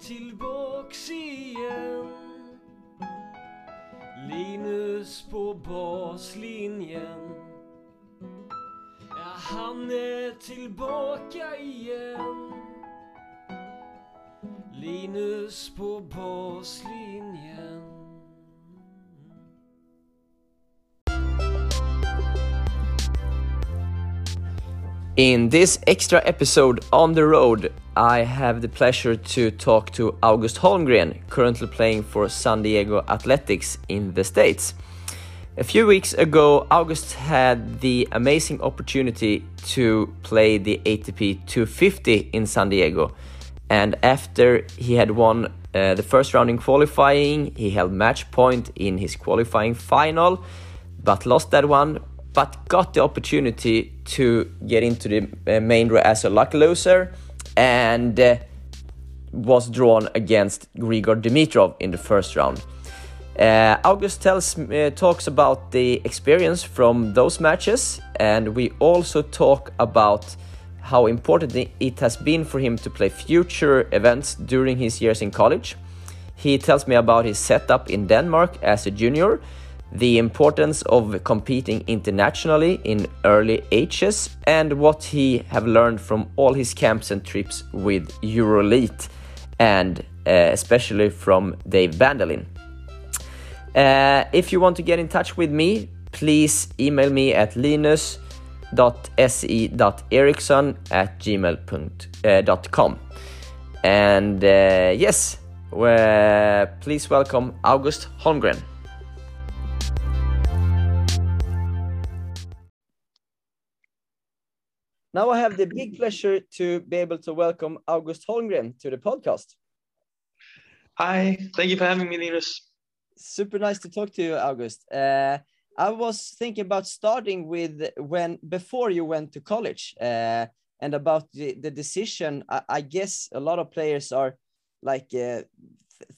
Tillbaks igen Linus på baslinjen Ja, han är tillbaka igen Linus på baslinjen In this extra episode on the road, I have the pleasure to talk to August Holmgren, currently playing for San Diego Athletics in the States. A few weeks ago, August had the amazing opportunity to play the ATP 250 in San Diego. And after he had won uh, the first round in qualifying, he held match point in his qualifying final, but lost that one but got the opportunity to get into the uh, main draw as a luck loser and uh, was drawn against Grigor Dimitrov in the first round. Uh, August tells uh, talks about the experience from those matches, and we also talk about how important it has been for him to play future events during his years in college. He tells me about his setup in Denmark as a junior the importance of competing internationally in early ages, and what he have learned from all his camps and trips with Euroelite, and uh, especially from Dave Vandelin. Uh, if you want to get in touch with me, please email me at linus.se.eriksson at gmail.com. And uh, yes, please welcome August Holmgren. Now I have the big pleasure to be able to welcome August Holmgren to the podcast. Hi, thank you for having me, Linus. Super nice to talk to you, August. Uh, I was thinking about starting with when before you went to college uh, and about the, the decision. I, I, guess a lot of players are like uh,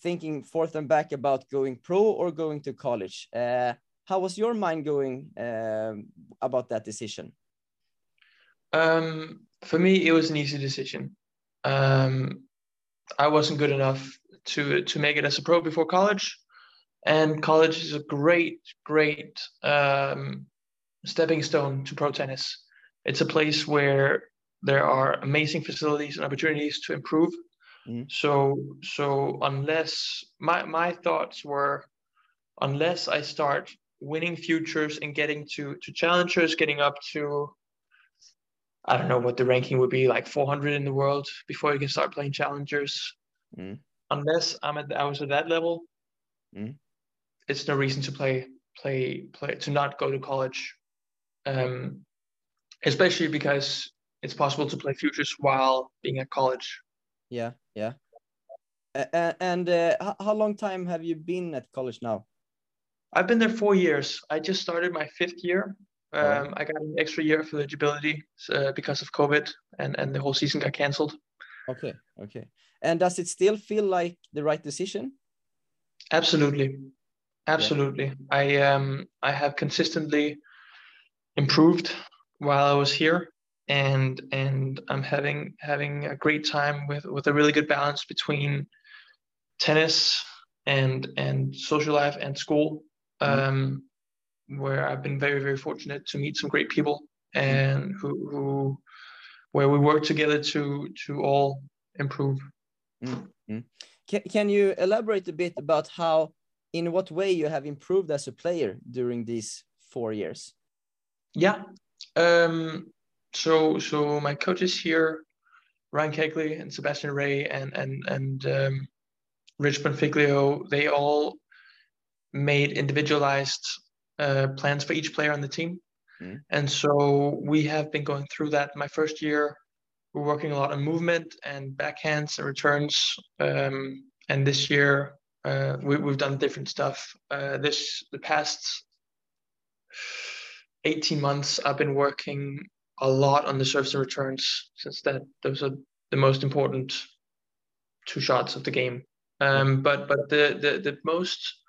thinking forth and back about going pro or going to college. Uh, how was your mind going um, about that decision? Um, for me, it was an easy decision. Um, I wasn't good enough to to make it as a pro before college, and college is a great, great um, stepping stone to pro tennis. It's a place where there are amazing facilities and opportunities to improve. Mm. So so unless my my thoughts were, unless I start winning futures and getting to to challengers, getting up to I don't know what the ranking would be like 400 in the world before you can start playing challengers. Mm. Unless I'm at I was at that level, mm. it's no reason to play play play to not go to college. Um, especially because it's possible to play futures while being at college. Yeah, yeah. Uh, and uh, how long time have you been at college now? I've been there four years. I just started my fifth year um. I got an extra year of eligibility uh, because of COVID, and and the whole season got canceled. Okay, okay. And does it still feel like the right decision? Absolutely, absolutely. Yeah. I um I have consistently improved while I was here, and and I'm having having a great time with with a really good balance between tennis and and social life and school. Mm. Um, where I've been very, very fortunate to meet some great people and who, who where we work together to to all improve. Mm-hmm. Can, can you elaborate a bit about how, in what way you have improved as a player during these four years? Yeah. Um, so so my coaches here, Ryan Keckley and Sebastian Ray and and and um, Rich Bonfiglio, they all made individualized uh, plans for each player on the team. Mm. And so we have been going through that. My first year, we're working a lot on movement and backhands and returns. Um, and this year, uh, we, have done different stuff. Uh, this the past 18 months, I've been working a lot on the serves and returns since that those are the most important two shots of the game. Um, but but the, the the most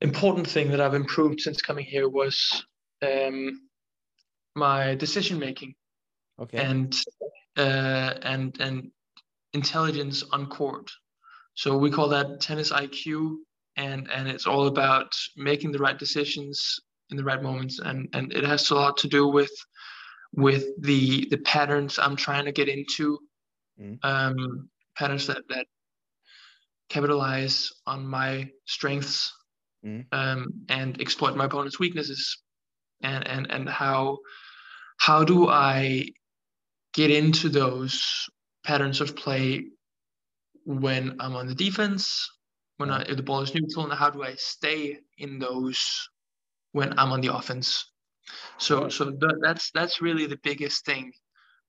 important thing that I've improved since coming here was um, my decision making. Okay. And uh, and and intelligence on court. So we call that tennis IQ, and and it's all about making the right decisions in the right moments, and and it has a lot to do with with the the patterns I'm trying to get into, Mm. um, patterns that that capitalize on my strengths Mm. um, and exploit my opponent's weaknesses, and and and how how do I get into those patterns of play when I'm on the defense, when I, if the ball is neutral, and how do I stay in those when I'm on the offense? So so tha- that's that's really the biggest thing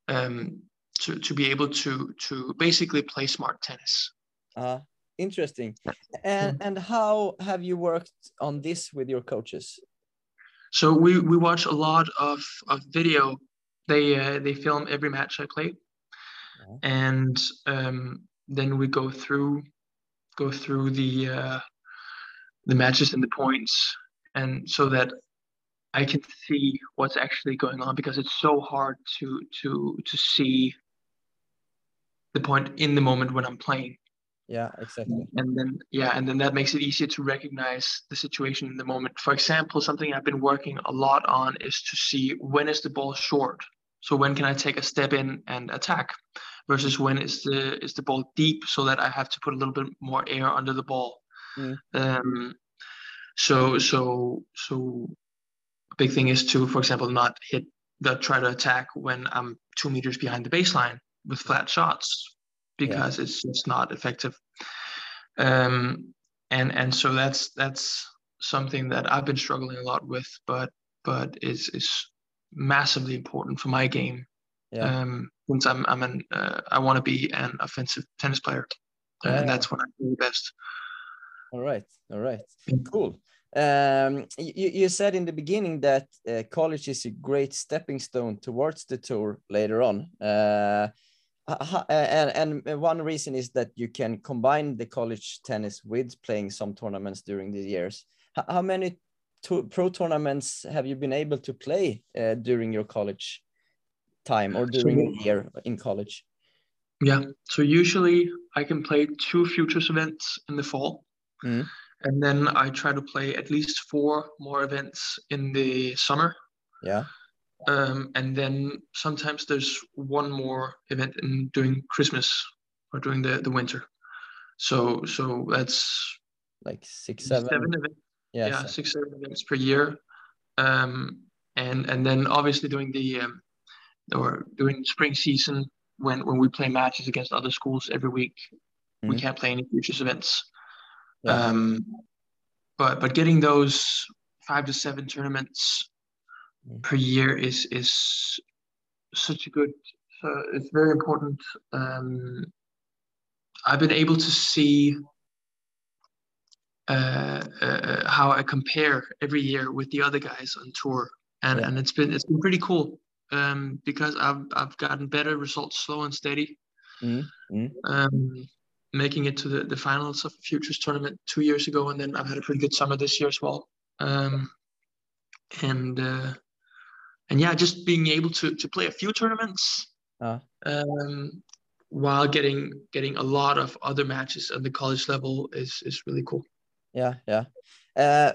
um, to to be able to to basically play smart tennis. Uh, interesting. And and how have you worked on this with your coaches? So we we watch a lot of of video. They uh, they film every match I play, Yeah. and um, then we go through go through the uh, the matches and the points, and so that I can see what's actually going on because it's so hard to to to see the point in the moment when I'm playing Yeah, exactly. and then yeah and then that makes it easier to recognize the situation in the moment. For example something i've been working a lot on is to see when is the ball short? So when can i take a step in and attack? Versus when is the is the ball deep so that i have to put a little bit more air under the ball? Mm. um so so so big thing is to for example not hit the try to attack when i'm two meters behind the baseline with flat shots because it's just not effective um and and so that's that's something that i've been struggling a lot with but but is is massively important for my game Yeah. um since i'm i'm an uh, i want to be an offensive tennis player Yeah, and yeah. that's when i do the best All right. All right. Cool. Um, you, you said in the beginning that uh, college is a great stepping stone towards the tour later on. Uh, h- h- and, and one reason is that you can combine the college tennis with playing some tournaments during the years. How many to- pro tournaments have you been able to play uh, during your college time or during So- your year in college? Yeah. So usually I can play two futures events in the fall. Mhm. And then I try to play at least four more events in the summer. Yeah. Um, and then sometimes there's one more event in during Christmas or during the, the winter. So so that's Like six, seven. seven events. Yeah. yeah, seven. six seven events per year. Um, and and then obviously during the um, or during spring season when when we play matches against other schools every week, we Mhm. can't play any futures events. Yeah. Um, but but getting those five to seven tournaments. Per year is is such a good. So it's very important. Um, I've been able to see uh, uh, how I compare every year with the other guys on tour, and Yeah. and it's been it's been pretty cool um, because I've I've gotten better results slow and steady. Mhm. Mhm. Um, making it to the, the finals of the futures tournament two years ago, and then I've had a pretty good summer this year as well. Um, and uh, and yeah, just being able to to play a few tournaments Uh. um, while getting getting a lot of other matches at the college level is is really cool. Yeah, yeah. Uh,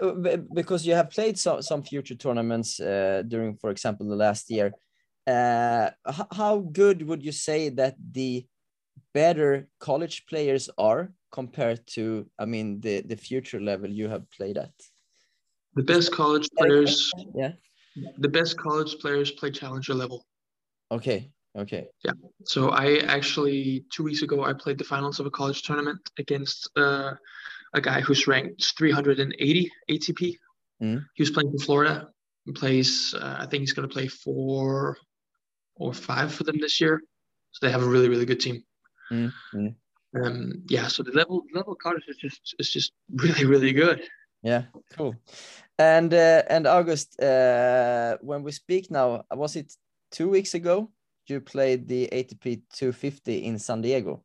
because you have played some some future tournaments uh, during, for example, the last year. Uh, how good would you say that the better college players are compared to, I mean, the the future level you have played at? The best college players, Yeah. The best college players play challenger level. Okay. Okay. Yeah. So I actually two weeks ago I played the finals of a college tournament against uh, a guy who's ranked 380 ATP. Mm. He was playing for Florida. He plays. Uh, I think he's going to play four or five for them this year. So they have a really really good team. Mm, mm. Um, yeah. So the level level of college is just is just really really good. Yeah, cool. And uh, and August, uh, when we speak now, was it two weeks ago? You played the ATP 250 in San Diego.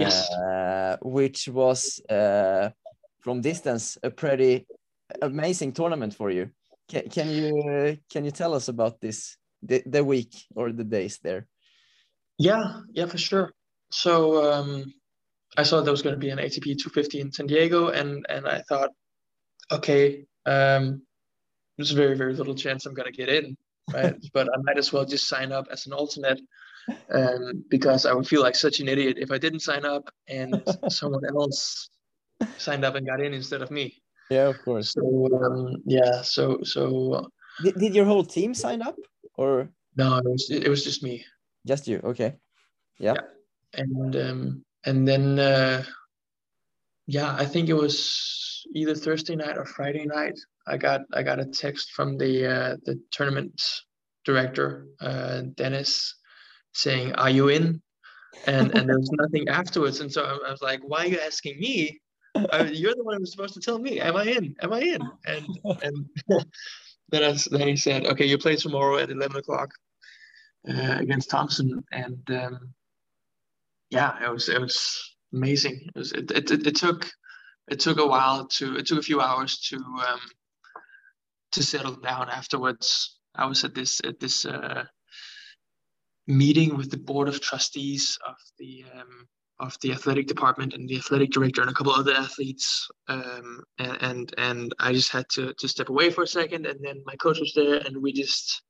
Yes. Uh, which was uh, from distance a pretty amazing tournament for you. Can, can you uh, can you tell us about this the, the week or the days there? Yeah, yeah, for sure. so um, I saw there was going to be an ATP 250 in San Diego, and and I thought, okay, um, there's very very little chance I'm going to get in, right? but I might as well just sign up as an alternate, um, because I would feel like such an idiot if I didn't sign up and someone else signed up and got in instead of me. Yeah, of course. So um, yeah, so so Did, did your whole team sign up or no, it was it was just me. just you? Okay. Yeah. and um, and then uh, yeah, I think it was either Thursday night or Friday night. I got I got a text from the uh, the tournament director, uh, Dennis, saying, "Are you in?" And and there was nothing afterwards, and so I, was like, "Why are you asking me? Uh, you're the one who's supposed to tell me. Am I in? Am I in?" And and then I, then he said, "Okay, you play tomorrow at eleven o'clock uh, against Thompson," and um, yeah, it was it was amazing. It was it, it, it, took it took a while to it took a few hours to um to settle down afterwards. I was at this at this uh meeting with the board of trustees of the um of the athletic department and the athletic director and a couple other athletes um and and, and I just had to to step away for a second and then my coach was there and we just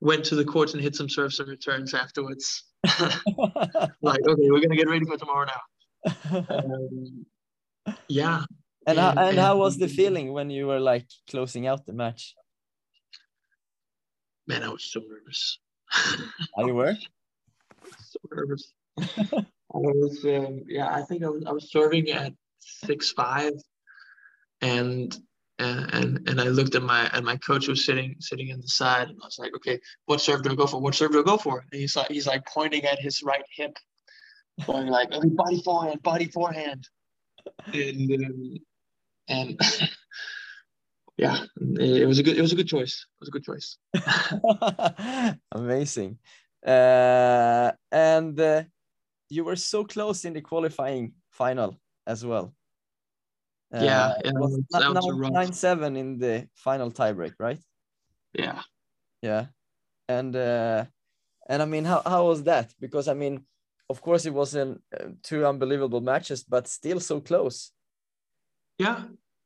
went to the courts and hit some serves and returns afterwards like okay we're gonna get ready for tomorrow now um, yeah and how, And- and how was the feeling when you were like closing out the match? man i was so nervous Are you were? so nervous i was um, yeah i think i was i was serving at six five and and and and I looked at my and my coach was sitting sitting in the side and I was like, okay, what serve do I go for? What serve do I go for? And he's like he's like pointing at his right hip, going like, okay, body forehand, body forehand, and um, and yeah, it was a good it was a good choice. It was a good choice. Amazing. Uh, and uh, you were so close in the qualifying final as well. Yeah, Uh, yeah, it was that was- that nine, rough- nine seven in the final tiebreak, right? Yeah. Yeah, and uh, and I mean, how how was that? Because I mean, of course, it wasn't uh, two unbelievable matches, but still so close. Yeah.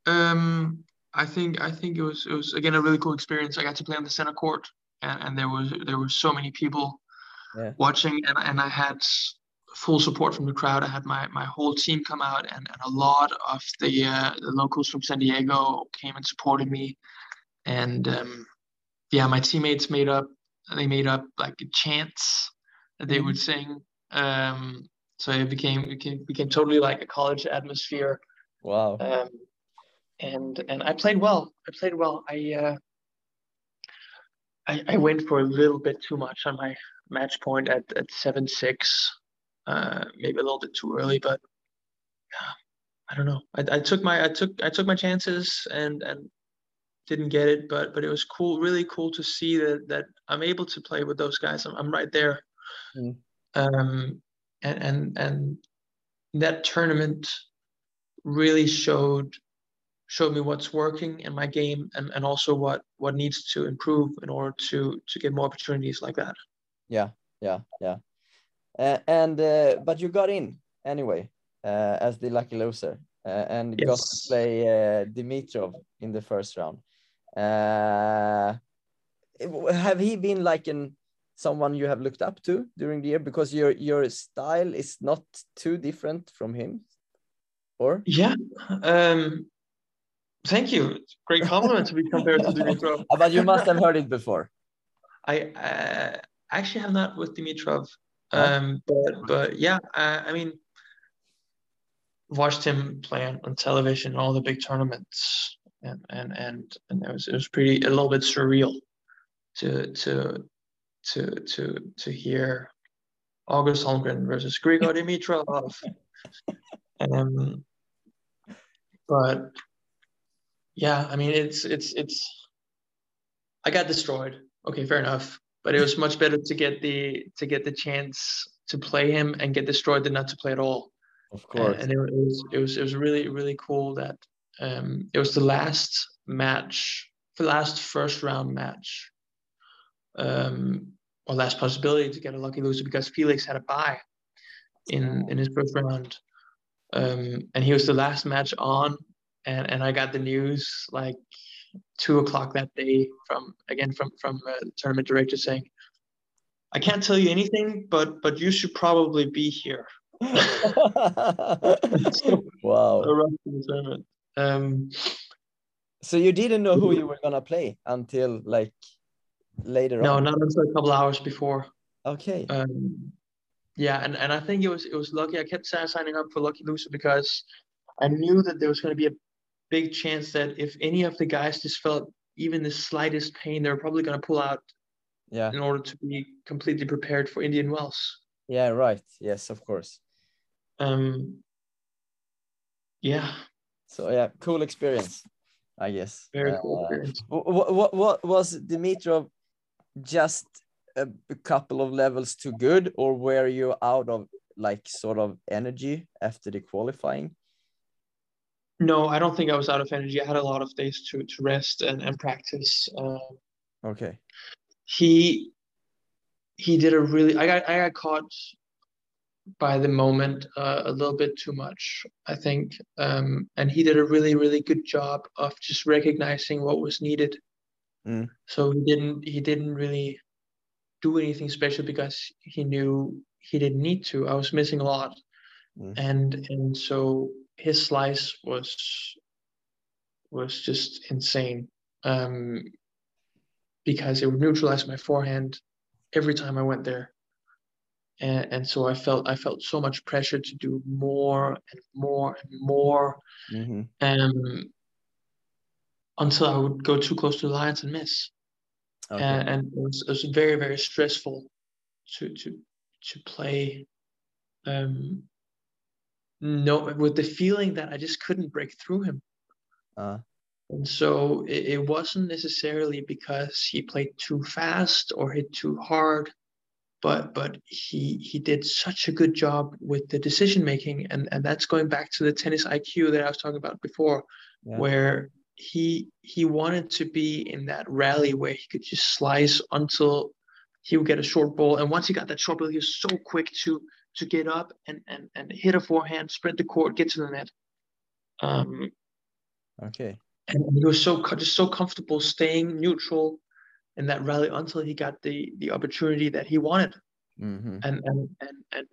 Um, I think I think it was it was again a really cool experience. I got to play on the center court, and, and there was there were so many people Yeah. watching, and and I had full support from the crowd. I had my my whole team come out, and, and a lot of the uh, the locals from San Diego came and supported me, and um, yeah, my teammates made up they made up like chants that they would sing. Um, so it became it became, became totally like a college atmosphere Wow. um, and and I played well. I played well. I uh, I, I went for a little bit too much on my match point at at seven six, uh, maybe a little bit too early, but yeah, I don't know. I, I took my I took I took my chances and and didn't get it, but but it was cool, really cool to see that that I'm able to play with those guys. I'm I'm right there. Mm. Um, and and and that tournament really showed showed me what's working in my game and, and also what what needs to improve in order to to get more opportunities like that Yeah, yeah, yeah. Uh, and uh, but you got in anyway uh, as the lucky loser uh, and got to play uh, Dimitrov in the first round. Uh, have he been like an someone you have looked up to during the year because your your style is not too different from him, or? Yeah um thank you. Great compliment to be compared to dimitrov. But you must have heard it before. i uh, actually have not with dimitrov um but but yeah uh, i mean watched him play on, on television all the big tournaments and and and and it was it was pretty a little bit surreal to to to to to hear August Holmgren versus Grigor Dimitrov. um, but yeah, I mean it's it's it's I got destroyed. Okay, fair enough. But it was much better to get the to get the chance to play him and get destroyed than not to play at all. Of And- course. And it was it was it was really really cool that um it was the last match, the last first round match, um or last possibility to get a lucky loser because Felix had a bye. in in his first round. Um, and he was the last match on, and and I got the news like two o'clock that day from again from from uh, the tournament director saying, "I can't tell you anything, but but you should probably be here." wow. A rush to the tournament. Um, So you didn't know who you were gonna play until like later no, on. not until a couple hours before. Okay. Um, yeah, and, and I think it was it was lucky. I kept si- signing up for Lucky Loser because I knew that there was going to be a big chance that if any of the guys just felt even the slightest pain, they were probably going to pull out yeah. in order to be completely prepared for Indian Wells. Yeah. Right. Yes. Of course. Um, yeah, So yeah, cool experience, I guess. very cool Uh, experience. what, what what was Dimitrov just a, a couple of levels too good, or were you out of like sort of energy after the qualifying? No, I don't think I was out of energy. I had a lot of days to to rest and and practice. Um, Okay. he he did a really I got I got caught by the moment uh, a little bit too much I think um, and he did a really really good job of just recognizing what was needed Mm. so he didn't he didn't really do anything special because he knew he didn't need to I was missing a lot Mm. and and so his slice was was just insane um, because it would neutralize my forehand every time I went there. And, and so I felt I felt so much pressure to do more and more and more hmm um, until I would go too close to the lines and miss. Okay. And, and it, was, it was very very stressful to to to play. Um, no, with the feeling that I just couldn't break through him. Uh, And so it, it wasn't necessarily because he played too fast or hit too hard, but but he he did such a good job with the decision making, and and that's going back to the tennis IQ that I was talking about before, Yeah. where he he wanted to be in that rally where he could just slice until he would get a short ball, and once he got that short ball, he was so quick to to get up and and and hit a forehand, sprint the court, get to the net. Um, okay. and he was so just so comfortable staying neutral in that rally until he got the the opportunity that he wanted hmm and and and and,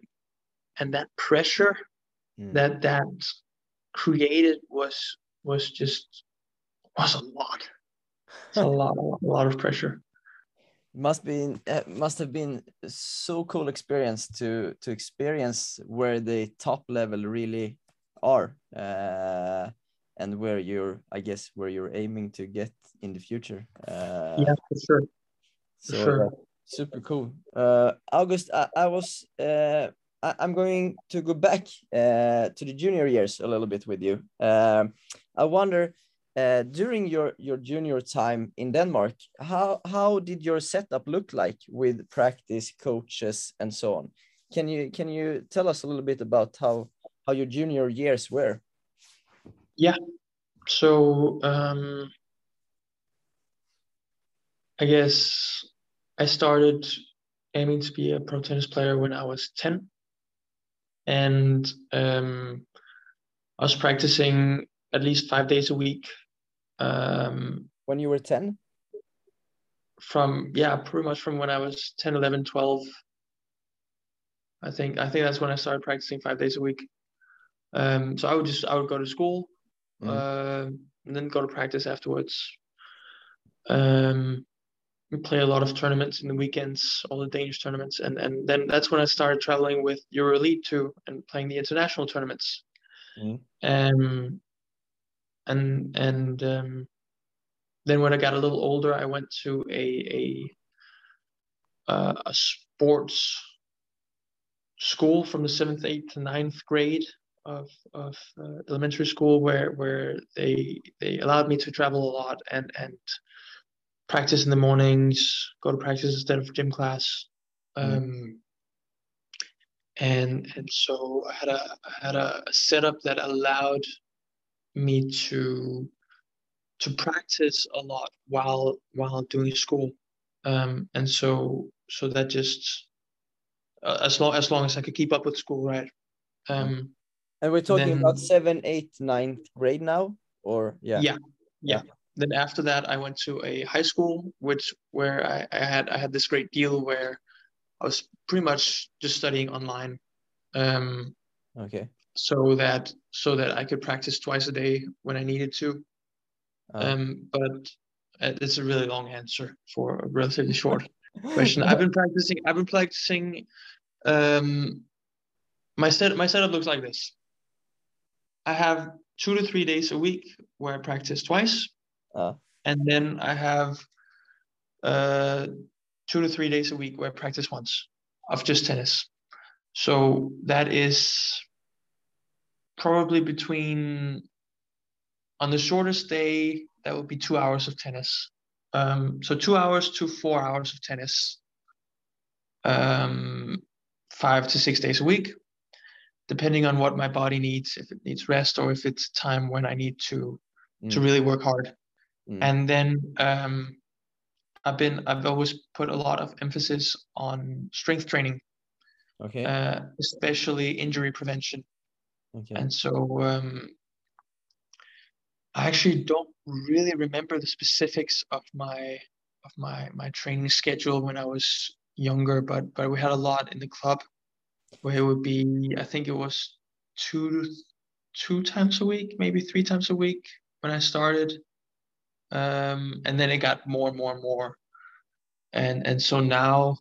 and that pressure Mm. that that created was was just was a lot. It's a lot a lot, a lot of pressure. Must be uh, must have been so cool experience to to experience where the top level really are uh, and where you're i guess where you're aiming to get in the future uh, yeah for sure. For sure. super cool. Uh august i, I was uh I, i'm going to go back uh to the junior years a little bit with you. Um i wonder uh, during your your junior time in Denmark, how how did your setup look like with practice, coaches, and so on? Can you can you tell us a little bit about how how your junior years were? Yeah. So um i guess i started aiming to be a pro tennis player when i was 10 and um i was practicing at least five days a week um When you were ten? from yeah pretty much from when i was 10 11 12 i think i think that's when i started practicing five days a week um so i would just i would go to school Mhm. uh, and then go to practice afterwards um we play a lot of tournaments in the weekends all the danish tournaments and and then that's when i started traveling with euro elite too and playing the international tournaments Mhm. um and and um then when I got a little older, I went to a a uh, a sports school from the seventh, eighth, to ninth grade of of uh, elementary school, where where they they allowed me to travel a lot and and practice in the mornings, go to practice instead of gym class. Mm. Um, and and so I had a I had a setup that allowed me to to practice a lot while while doing school um and so so that just uh, as long as long as I could keep up with school, right? Um, And we're talking Then- about seven, eight, ninth grade now, or yeah. Yeah. yeah. Then after that, I went to a high school, which where I, I had I had this great deal where I was pretty much just studying online, um, Okay. So that so that I could practice twice a day when I needed to. Uh, Um, but uh, it's a really long answer for a relatively short question. I've been practicing. I've been practicing. Um, my set my setup looks like this. I have two to three days a week where I practice twice, uh, and then I have uh, two to three days a week where I practice once of just tennis. So that is probably between on the shortest day that would be two hours of tennis. Um, so two hours to four hours of tennis, um, five to six days a week, depending on what my body needs, if it needs rest or if it's time when I need to to Mm. really work hard. Mm. And then um, I've been I've always put a lot of emphasis on strength training, okay. uh, especially injury prevention. Okay. And so um, I actually don't really remember the specifics of my of my my training schedule when I was younger, but but we had a lot in the club where it would be I think it was two two times a week, maybe three times a week when I started. Um, and then it got more and more and more. And and so now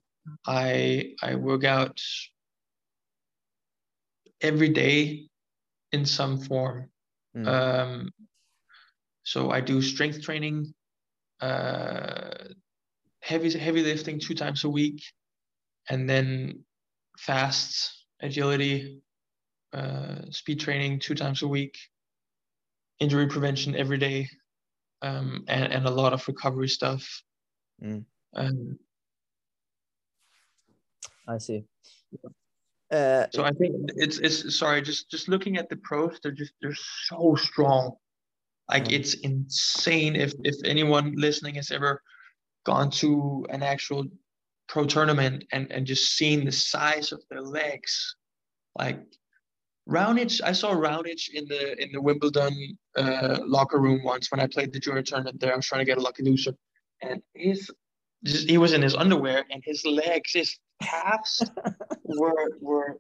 I I work out every day in some form. Mm. Um, so I do strength training, uh, heavy heavy lifting two times a week, and then fast agility, uh, speed training two times a week, injury prevention every day, um, and and a lot of recovery stuff. Mm. Um, I see. Uh, so I think it's it's sorry, just just looking at the pros, they're just they're so strong. Like it's insane. If if anyone listening has ever gone to an actual pro tournament and and just seen the size of their legs, like Roundage, I saw Roundage in the in the Wimbledon uh, locker room once when I played the junior tournament there. I was trying to get a lucky loser, and his just, he was in his underwear and his legs, his calves were were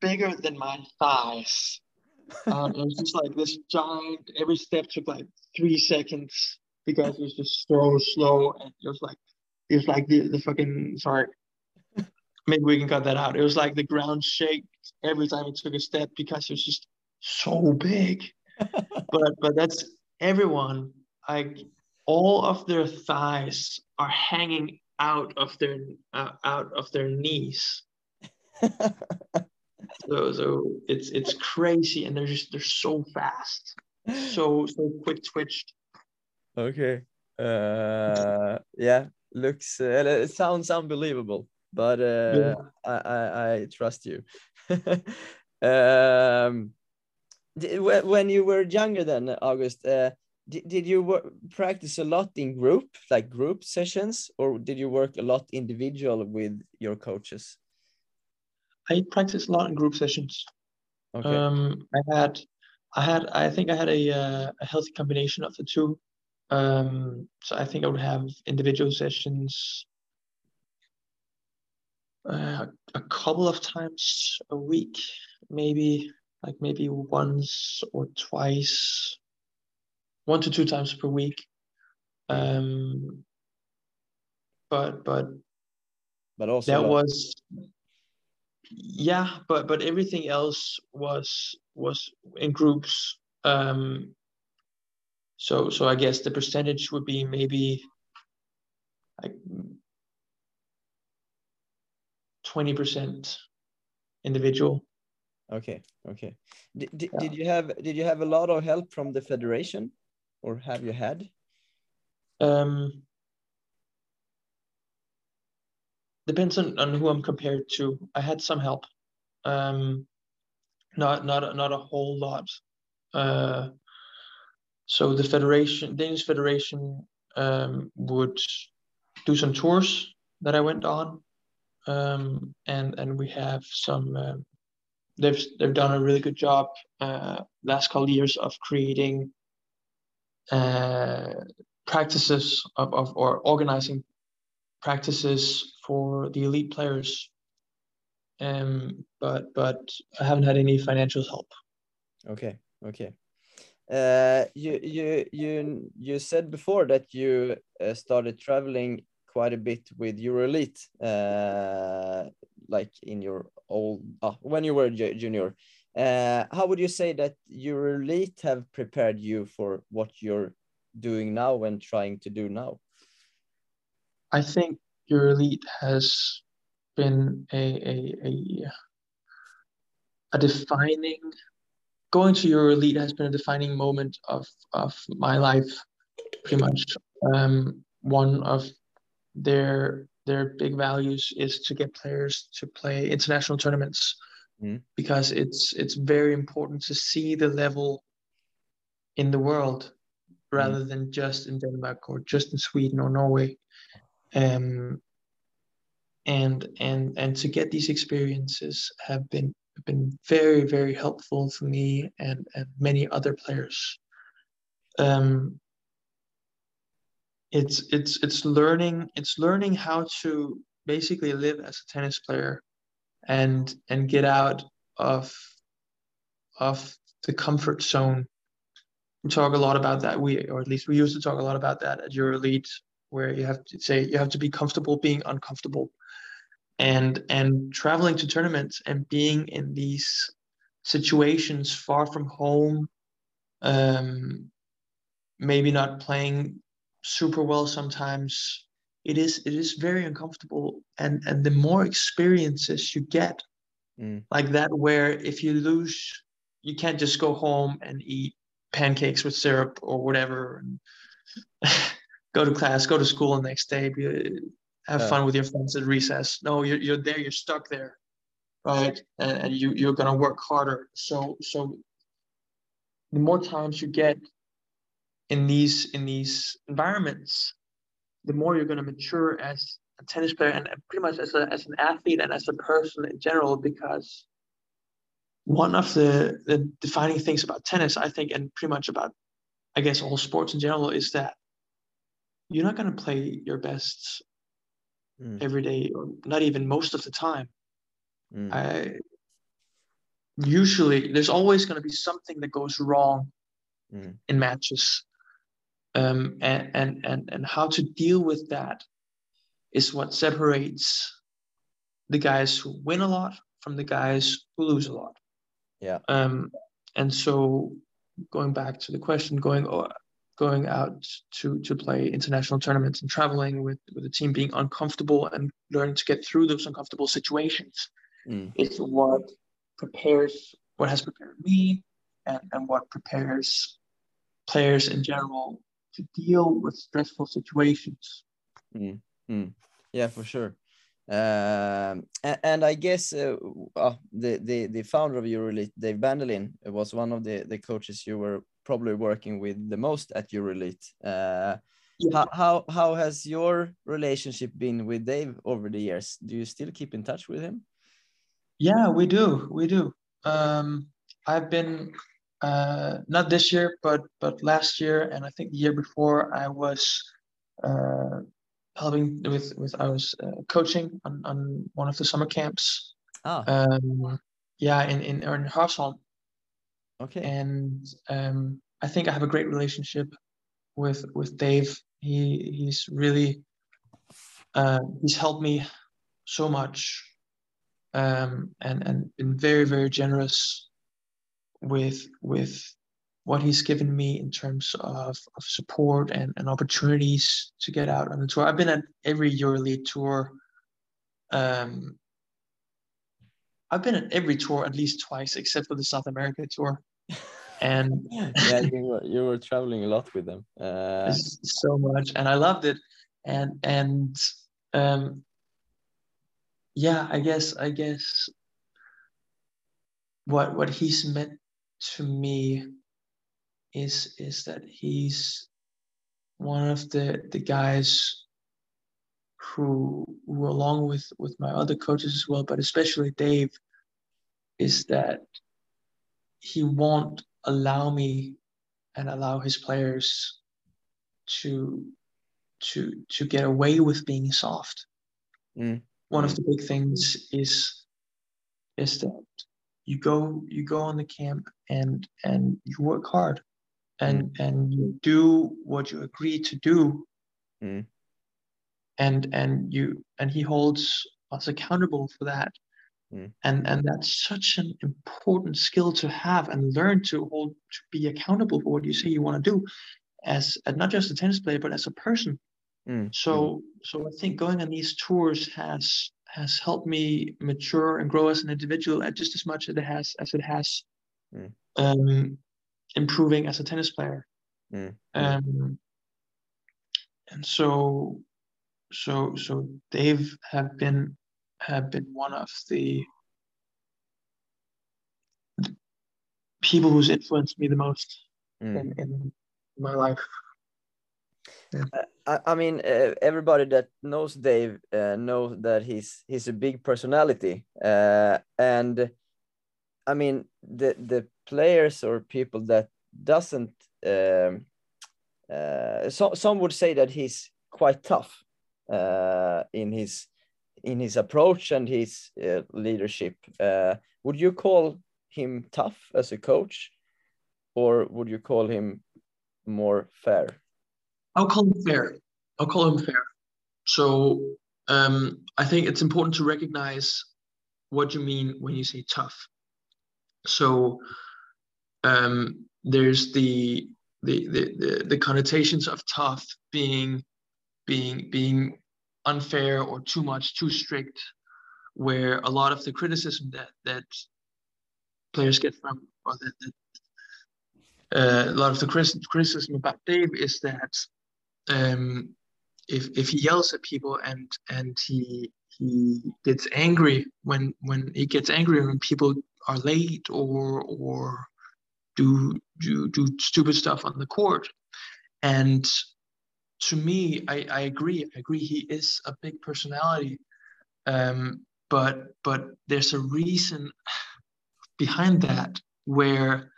bigger than my thighs. Um, it was just like this giant. Every step took like three seconds because it was just so slow, and it was like it was like the the fucking sorry. Maybe we can cut that out. It was like the ground shaked every time it took a step because it was just so big. but but that's everyone. Like all of their thighs are hanging out of their uh, out of their knees. So so it's it's crazy, and they're just they're so fast, so so quick twitched. okay. Uh, yeah, looks. Uh, it sounds unbelievable, but uh, I, I I trust you. um, when you were younger, then August, uh, did, did you work, practice a lot in group, like group sessions, or did you work a lot individual with your coaches? I practiced a lot in group sessions. Okay. Um, I had, I had, I think I had a uh, a healthy combination of the two. Um, so I think I would have individual sessions uh, a couple of times a week, maybe like maybe once or twice, one to two times per week. Um, but but but also that was yeah but but everything else was was in groups um so so i guess the percentage would be maybe like 20% individual Okay, okay. Did, did, Yeah. did you have did you have a lot of help from the federation, or have you had? um depends on, on who i'm compared to i had some help um not not not a whole lot uh so the federation danish federation um would do some tours that i went on um, and and we have some. Um, they've they've done a really good job uh, last couple years of creating uh, practices of, of or organizing practices for the elite players. Um, but but I haven't had any financial help. Okay, okay. Uh, you you you you said before that you uh, started traveling quite a bit with Euroelite, uh, like in your old uh, when you were junior. Uh, how would you say that Euroelite have prepared you for what you're doing now and trying to do now? I think Euroelite has been a a a, a defining going to Euroelite has been a defining moment of of my life pretty much um, one of their their big values is to get players to play international tournaments mm. because it's it's very important to see the level in the world rather mm. than just in Denmark or just in Sweden or Norway um, and and and to get these experiences have been been very very helpful for me and and many other players um, it's it's it's learning it's learning how to basically live as a tennis player and and get out of of the comfort zone. We talk a lot about that. We or at least we used to talk a lot about that at Euroelite where you have to say you have to be comfortable being uncomfortable. And and traveling to tournaments and being in these situations far from home um maybe not playing super well sometimes it is it is very uncomfortable and and the more experiences you get mm. like that where if you lose you can't just go home and eat pancakes with syrup or whatever and go to class, go to school the next day, be, have fun with your friends at recess. No, you're, you're there, you're stuck there, right? And, and you, you're going to work harder. So, so the more times you get in these, in these environments, the more you're going to mature as a tennis player and pretty much as, a, as an athlete and as a person in general, because one of the, the defining things about tennis, I think, and pretty much about, I guess, all sports in general, is that you're not going to play your best mm. every day or not even most of the time mm. i usually there's always going to be something that goes wrong mm. in matches um, and, and and and how to deal with that is what separates the guys who win a lot from the guys who lose a lot yeah um and so going back to the question going oh, going out to to play international tournaments and traveling with with the team being uncomfortable and learning to get through those uncomfortable situations mm. is what prepares what has prepared me and, and what prepares players in general to deal with stressful situations mm. Mm. yeah for sure um, and, and, I guess uh, uh, the, the the founder of Euroelite, Dave Bandelin, was one of the the coaches you were probably working with the most at Euroelite. Uh, yeah. how, how how has your relationship been with Dave over the years? Do you still keep in touch with him? Yeah, we do. We do. Um, I've been uh, not this year, but but last year, and I think the year before, I was uh, helping with with I was uh, coaching on, on one of the summer camps. Oh. Um, yeah, in in in Hørsholm. Okay. And um, I think I have a great relationship with with Dave. He he's really uh, he's helped me so much um, and and been very very generous with with what he's given me in terms of, of support and, and opportunities to get out on the tour. I've been at every Euroelite tour. Um, I've been at every tour at least twice, except for the South America tour. And yeah, you were, you were traveling a lot with them. Uh... So much, and I loved it. And and um, yeah, I guess I guess what what he's meant to me is is that he's one of the the guys who who along with with my other coaches as well, but especially Dave, is that he won't allow me and allow his players to to to get away with being soft. Mm. One of the big things is is that you go you go on the camp and and you work hard and and you do what you agree to do Mm. and and you and he holds us accountable for that Mm. and and that's such an important skill to have and learn to hold to be accountable for what you say you want to do as, not just a tennis player but as a person Mm. so so i think going on these tours has has helped me mature and grow as an individual at just as much as it has as it has Mm. um improving as a tennis player Mm. um and so so so they've have been have been one of the people who's influenced me the most Mm. in, in my life I, I mean, uh, everybody that knows Dave uh, knows that he's he's a big personality, uh, and I mean the the players or people that doesn't. Um, uh, so, some would say that he's quite tough uh, in his in his approach and his uh, leadership. Uh, would you call him tough as a coach, or would you call him more fair? I'll call him fair. I'll call him fair. So um, I think it's important to recognize what you mean when you say tough. So um, there's the, the the the the connotations of tough being being being unfair or too much, too strict, where a lot of the criticism that that players get from or that, that uh, a lot of the criticism about Dave is that um, if if he yells at people and and he he gets angry when when he gets angry when people are late or or do do do stupid stuff on the court. And to me i i agree. I agree he is a big personality. Um but but there's a reason behind that where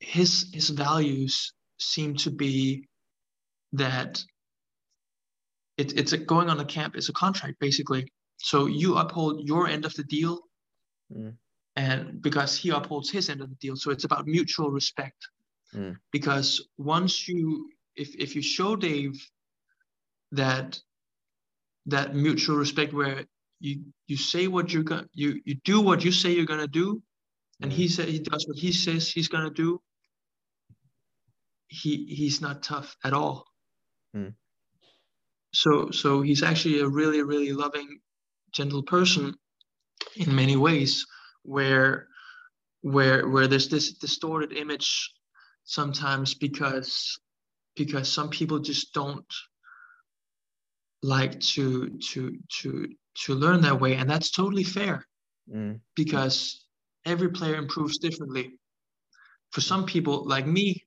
his his values seem to be that it, it's a, going on a camp is a contract basically. So you uphold your end of the deal, Mm. and because he upholds his end of the deal. So it's about mutual respect. Mm. Because once you, if if you show Dave that that mutual respect, where you you say what you're gonna you you do what you say you're gonna do, and he said he does what he says he's gonna do. He he's not tough at all so so he's actually a really really loving gentle person in many ways where where where there's this distorted image sometimes because because some people just don't like to to to to learn that way. And that's totally fair Mm. because every player improves differently. For some people like me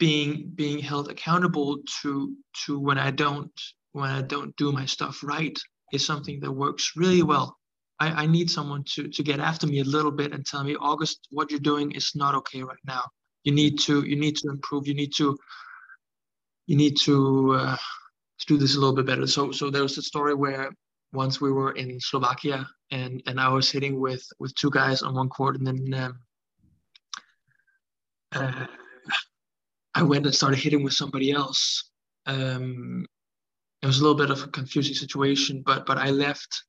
being being held accountable to to when i don't when i don't do my stuff right is something that works really well. I, I need someone to to get after me a little bit and tell me august what you're doing is not okay right now. You need to you need to improve. You need to you need to uh, do this a little bit better. So so there was a story where once we were in slovakia and and i was hitting with with two guys on one court and then um, uh, I went and started hitting with somebody else. Um, it was a little bit of a confusing situation, but but I left.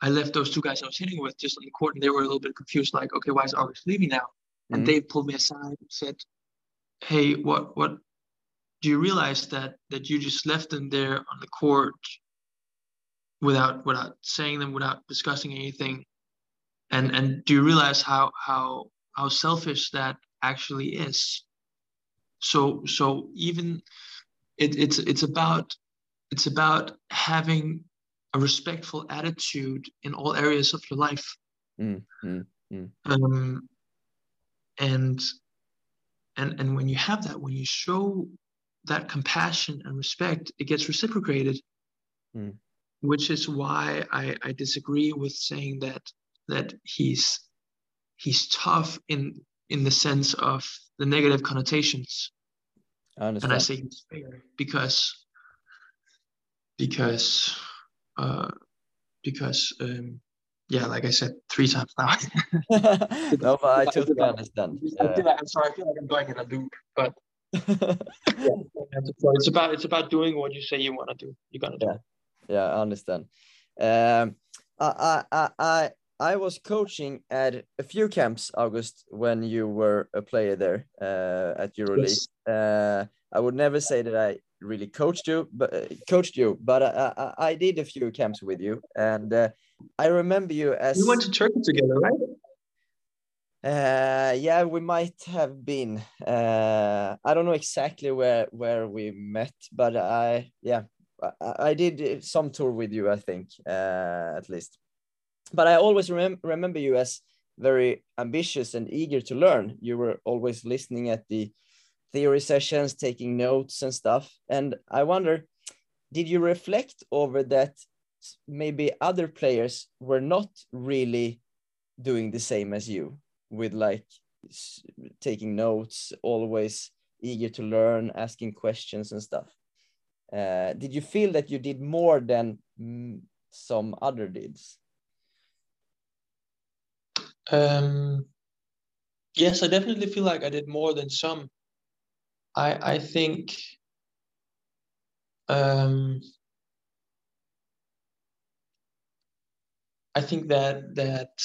I left those two guys I was hitting with just on the court, and they were a little bit confused, like, okay, why is August leaving now? And Mhm. Dave pulled me aside and said, "Hey, what what? Do you realize that that you just left them there on the court without without saying them, without discussing anything? And and do you realize how how how selfish that actually is?" So so even it, it's it's about it's about having a respectful attitude in all areas of your life Mm. Mm. um, and and and when you have that when you show that compassion and respect it gets reciprocated Mm. which is why I, I disagree with saying that that he's he's tough in in the sense of the negative connotations I and. I say because because uh because um yeah like I said three times now no, but I totally understand. I Yeah. feel like, I'm sorry I feel like I'm going in a loop but it's about it's about doing what you say you want to do you're gonna do Yeah. yeah, I understand. Um, I, I, I, I, was coaching at a few camps, August, when you were a player there uh, at Euroelite. Yes. Uh, I would never say that I really coached you, but uh, coached you, but I, I, I did a few camps with you, and uh, I remember you as we went to Turkey together right uh, yeah, we might have been. Uh, I don't know exactly where where we met, but I yeah, I, I did some tour with you, I think, uh, at least. But I always remem- remember you as very ambitious and eager to learn. You were always listening at the theory sessions, taking notes and stuff. And I wonder, did you reflect over that? Maybe other players were not really doing the same as you with like taking notes, always eager to learn, asking questions and stuff. Uh, did you feel that you did more than mm, some other did? Um, yes, I definitely feel like I did more than some. I I think um, I think that that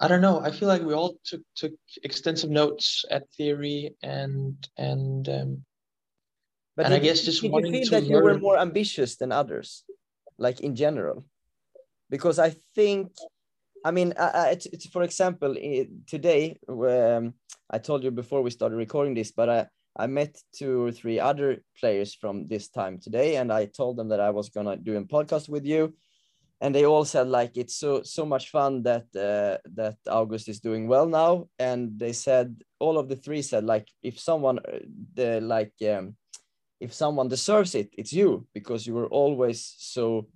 I don't know. I feel like we all took took extensive notes at theory and and um, But And I guess just did you feel to that you were more ambitious than others, like in general? Because I think, I mean, I, I, it's, for example, i- today um, I told you before we started recording this, but I I met two or three other players from this time today, and I told them that I was gonna do a podcast with you, and they all said like it's so so much fun that uh, that August is doing well now, and they said all of the three said like if someone uh, the like um, if someone deserves it, it's you because you were always so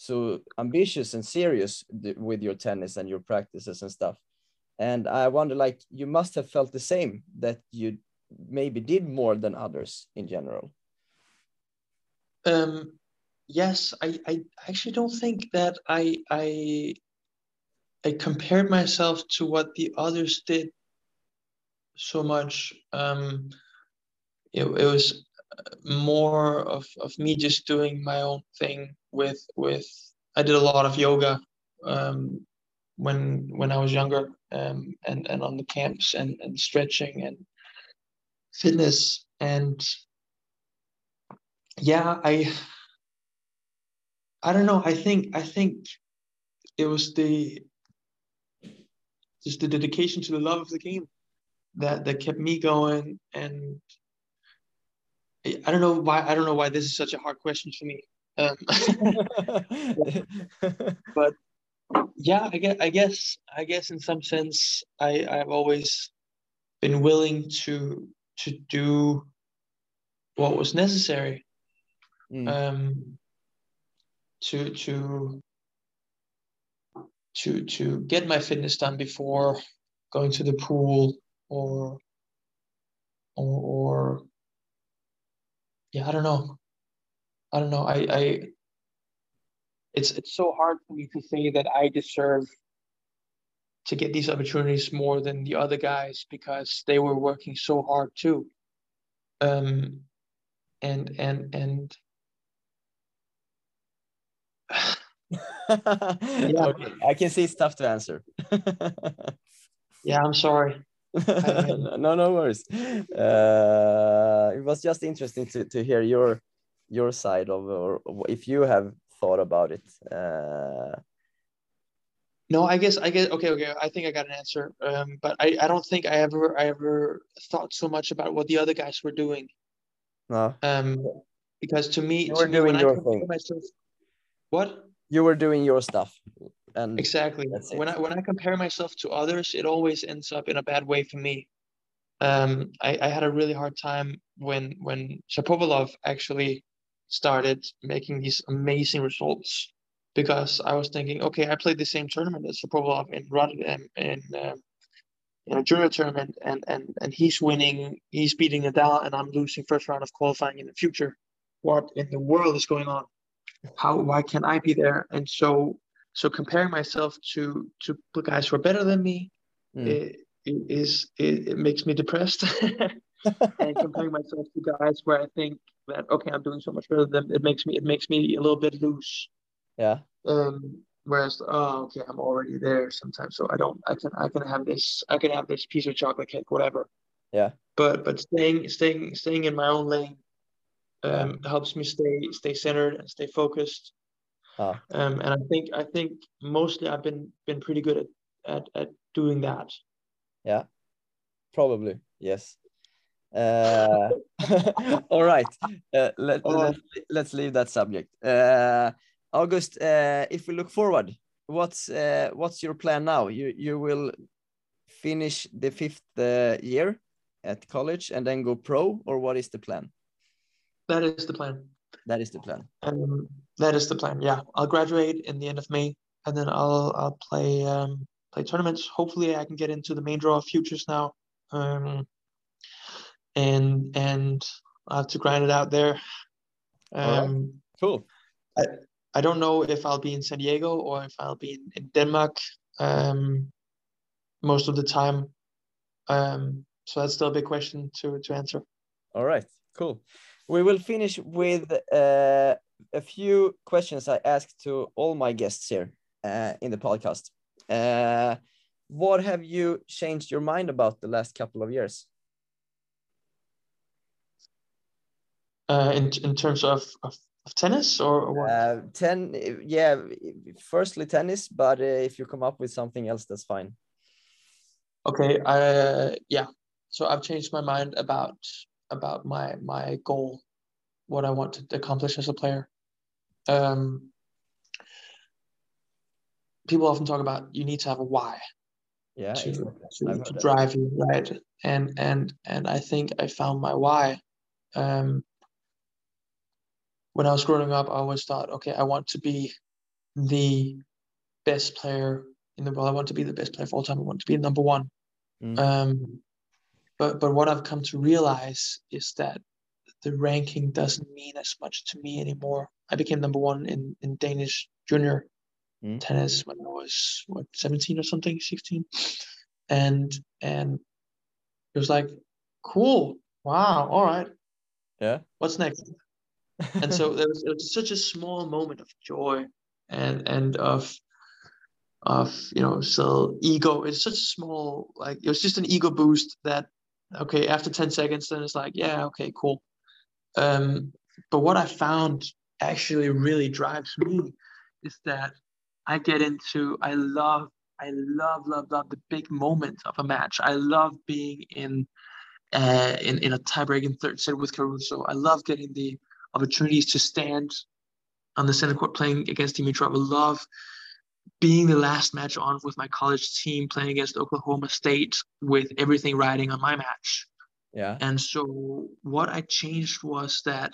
so ambitious and serious with your tennis and your practices and stuff. And I wonder, like, you must have felt the same that you maybe did more than others in general. Um, yes, I, I actually don't think that I I I compared myself to what the others did so much. Um, it, it was more of, of me just doing my own thing with with I did a lot of yoga um, when when I was younger um, and and on the camps and, and stretching and fitness. And yeah I I don't know. I think I think it was the just the dedication to the love of the game that that kept me going and I don't know why I don't know why this is such a hard question for me um, but yeah I guess, I guess i guess in some sense i i've always been willing to to do what was necessary Mm. um to to to to get my fitness done before going to the pool or or or yeah i don't know i don't know i i it's it's so hard for me to say that i deserve to get these opportunities more than the other guys because they were working so hard too um and and and yeah. okay, I can see it's tough to answer. yeah i'm sorry no, no worries. Uh, it was just interesting to, to hear your your side of, or if you have thought about it. Uh, No, I guess I guess okay, okay. I think I got an answer. Um, but I, I don't think I ever I ever thought so much about what the other guys were doing. no, Um, because to me, You to were me, doing when your I thing. myself, what you were doing your stuff, and exactly? When. I when I compare myself to others, it always ends up in a bad way for me. um, I, I had a really hard time when when Shapovalov actually started making these amazing results because I was thinking, okay, I played the same tournament as Shapovalov in Rotterdam in um, in a junior tournament, and and and he's winning, he's beating Nadal, and I'm losing first round of qualifying in the future. What in the world is going on? How why can't I be there? And so so comparing myself to to guys who are better than me, Mm. it, it is it, it makes me depressed. and comparing myself to guys where I think that okay, I'm doing so much better than them, it makes me it makes me a little bit loose. Yeah. Um, whereas oh okay, I'm already there sometimes, so I don't I can I can have this I can have this piece of chocolate cake, whatever. Yeah. But but staying staying staying in my own lane um helps me stay stay centered and stay focused. Ah. Um, and I think I think mostly I've been been pretty good at at, at doing that. Yeah, probably, yes. Uh, all right. Uh, let, Oh. let, let's leave that subject. Uh, August, uh, if we look forward, what's uh, what's your plan now? You you will finish the fifth uh, year at college and then go pro, or what is the plan? That is the plan. That is the plan. Um, that is the plan. Yeah, I'll graduate in the end of May, and then I'll I'll play um, play tournaments. Hopefully, I can get into the main draw of futures now, um, and and I have to grind it out there. All right. Um, Cool. I don't know if I'll be in San Diego or if I'll be in, in Denmark um, most of the time. Um, so that's still a big question to to answer. All right, cool. We will finish with uh, a few questions I ask to all my guests here uh, in the podcast. Uh, what have you changed your mind about the last couple of years? Uh, in in terms of, of, of tennis or, or what? Uh, ten, yeah. Firstly, tennis, but uh, if you come up with something else, that's fine. Okay, uh, yeah. So I've changed my mind about about my my goal, what I want to accomplish as a player. Um, people often talk about you need to have a why Yeah, to, to, to drive you, right? And and and I think I found my why. Um, when I was growing up, I always thought, okay, I want to be the best player in the world. I want to be the best player of all time. I want to be number one. Mm. Um, but but what I've come to realize is that the ranking doesn't mean as much to me anymore. I became number one in in Danish junior Mm. tennis when I was what 17 or something, 16, and and it was like, cool, wow, all right, Yeah. what's next? and so there was, it was such a small moment of joy and and of of you know so ego it's such a small like it was just an ego boost that okay after 10 seconds then it's like yeah okay cool um but what i found actually really drives me is that i get into i love i love love love the big moments of a match i love being in uh in, in a tie-breaking third set with caruso i love getting the opportunities to stand on the center court playing against Dimitrov. I love being the last match on with my college team playing against Oklahoma State with everything riding on my match. Yeah. And so what I changed was that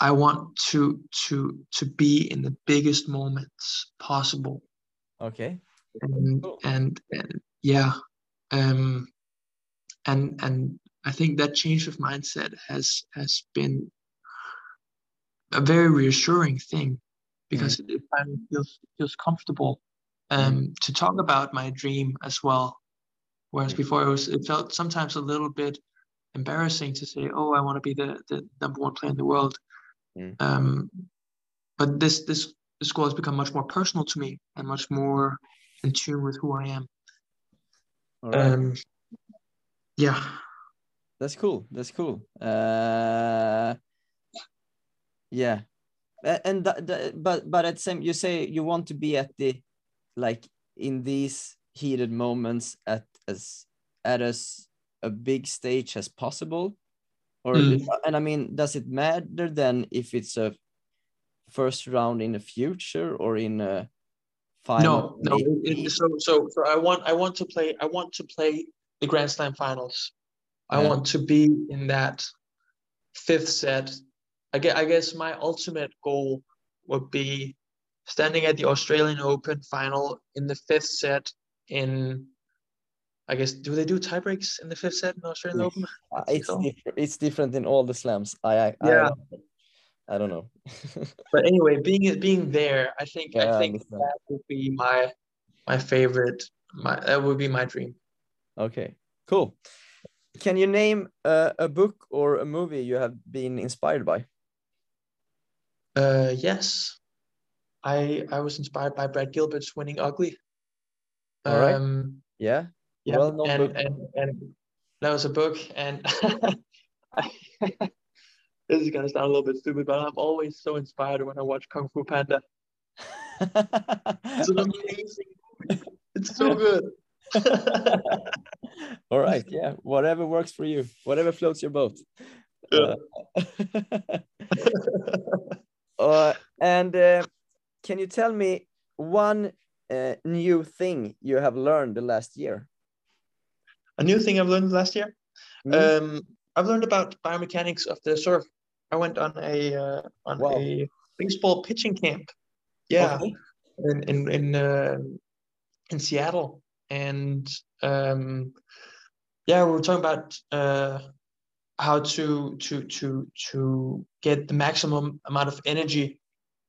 I want to to to be in the biggest moments possible. Okay. And Cool. and, and yeah. Um and and I think that change of mindset has has been a very reassuring thing because it finally feels feels comfortable um, to talk about my dream as well. Whereas Mm. before it was it felt sometimes a little bit embarrassing to say, "Oh, I want to be the the number one player in the world." Mm. Um, but this this this goal has become much more personal to me and much more in tune with who I am. Right. Um, yeah. That's cool. That's cool. Uh, yeah, and th- th- but but at same you say you want to be at the like in these heated moments at as at as a big stage as possible, or Mm. and I mean, does it matter then if it's a first round in the future or in a final? No, no. It, so, so, so I want, I want to play. I want to play the Grand Slam finals. I want to be in that fifth set. I guess, I guess my ultimate goal would be standing at the Australian Open final in the fifth set in I guess do they do tie breaks in the fifth set in the Australian. Open? Uh, it's so. different. It's different in all the slams. I, I Yeah. I, I don't know. But anyway, being being there, I think Yeah, I I think understand. that would be my my favorite. My that would be my dream. okay, cool. Can you name uh, a book or a movie you have been inspired by? Uh, yes, I I was inspired by Brad Gilbert's Winning Ugly. All right. Um, Yeah. Yeah, Well-known and, book. and and that was a book, and this is gonna sound a little bit stupid, but I'm always so inspired when I watch Kung Fu Panda. It's an amazing movie. It's so good. All right. Yeah. Whatever works for you. Whatever floats your boat. Yeah. Uh, uh, and uh, can you tell me one uh, new thing you have learned the last year? A new thing I've learned last year. Mm, Um, I've learned about biomechanics of the serve. I went on a uh, on Wow. a baseball pitching camp. Yeah, okay. in in in, uh, in Seattle, and um, yeah, we were talking about uh, how to to to to get the maximum amount of energy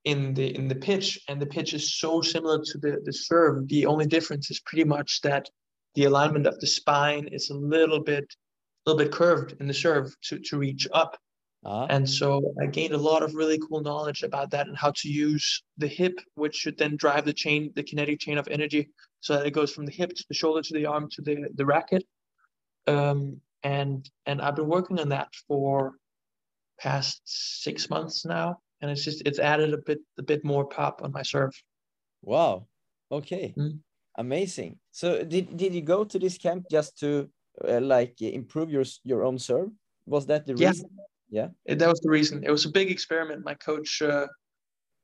in the in the pitch, and the pitch is so similar to the the serve. The only difference is pretty much that the alignment of the spine is a little bit a little bit curved in the serve to to reach up. Ah, And so I gained a lot of really cool knowledge about that and how to use the hip, which should then drive the chain, the kinetic chain of energy, so that it goes from the hip to the shoulder to the arm to the the racket. Um, and and I've been working on that for past six months now, and it's just it's added a bit a bit more pop on my serve. wow. Okay. Mm. Amazing. So did did you go to this camp just to uh, like improve your your own serve? Was that the Yeah. reason? Yeah. It- that was the reason. It was a big experiment. My coach, uh,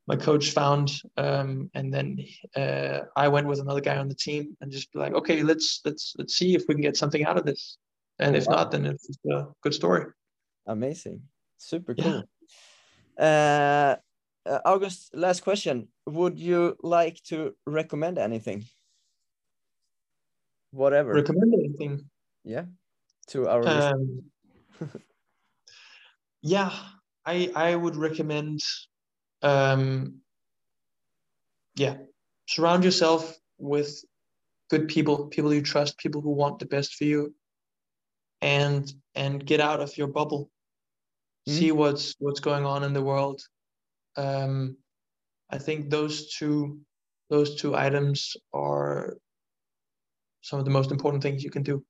my coach found, um, and then uh, I went with another guy on the team and just be like, okay, let's let's let's see if we can get something out of this. And if Wow. not, then it's a good story. Amazing. Super Yeah. cool. Uh, uh, August, last question. Would you like to recommend anything? Whatever. Recommend anything? yeah. To our. Um, yeah, I I would recommend, um, yeah, surround yourself with good people, people you trust, people who want the best for you, and and get out of your bubble. Mhm. See what's what's going on in the world. Um, I think those two those two items are some of the most important things you can do,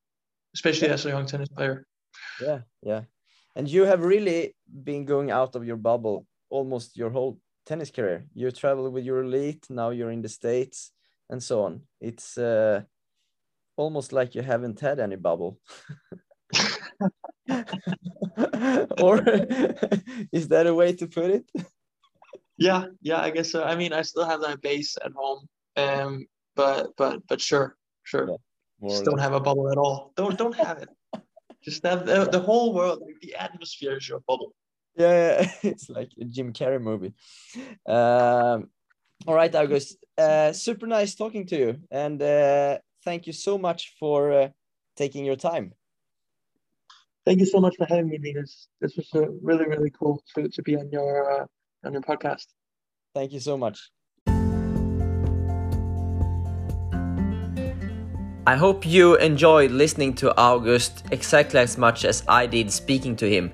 especially as a young tennis player. Yeah, yeah. And you have really been going out of your bubble almost your whole tennis career. You travel with Euroelite, now you're in the States and so on. It's uh, almost like you haven't had any bubble. or is that a way to put it? Yeah, yeah, I guess so. I mean, I still have that base at home, um, but but but sure, sure. Yeah, Just don't have a bubble at all. Don't don't have it. Just have the, the whole world, like the atmosphere is your bubble. Yeah, yeah, it's like a Jim Carrey movie. Um, all right, August. Uh, super nice talking to you, and uh, thank you so much for uh, taking your time. Thank you so much for having me, Linus. This was uh, really really cool to to be on your uh, on your podcast. Thank you so much. I hope you enjoyed listening to August exactly as much as I did speaking to him.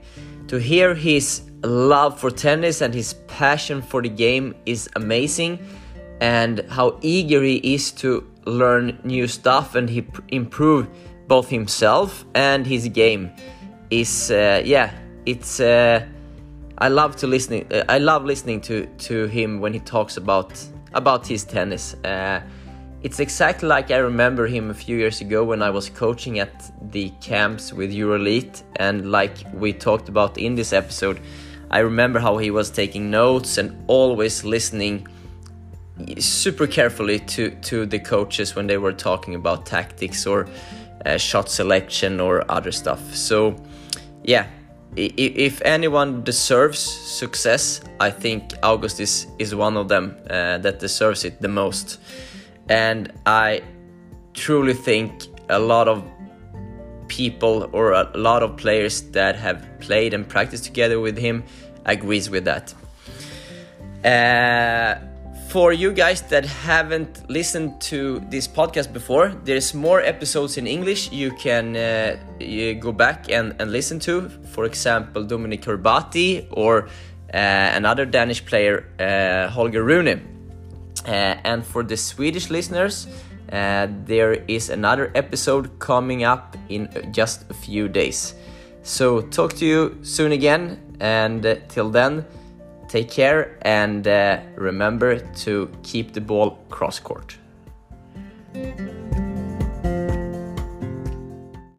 To hear his love for tennis and his passion for the game is amazing, and how eager he is to learn new stuff and he pr- improve both himself and his game is uh, yeah it's uh, I love to listening. Uh, I love listening to to him when he talks about about his tennis. Uh, it's exactly like I remember him a few years ago when I was coaching at the camps with Euroelite, and like we talked about in this episode, I remember how he was taking notes and always listening super carefully to to the coaches when they were talking about tactics or uh, shot selection or other stuff. So, yeah, if anyone deserves success, I think August is, is one of them uh, that deserves it the most. And I truly think a lot of people or a lot of players that have played and practiced together with him agrees with that. Uh, for you guys that haven't listened to this podcast before, there's more episodes in English you can uh, you go back and, and listen to. For example, Dominik Hrbatý or uh, another Danish player, uh, Holger Rune. Uh, and for the Swedish listeners, uh, there is another episode coming up in just a few days. So, talk to you soon again, and uh, till then, take care and uh, remember to keep the ball cross court.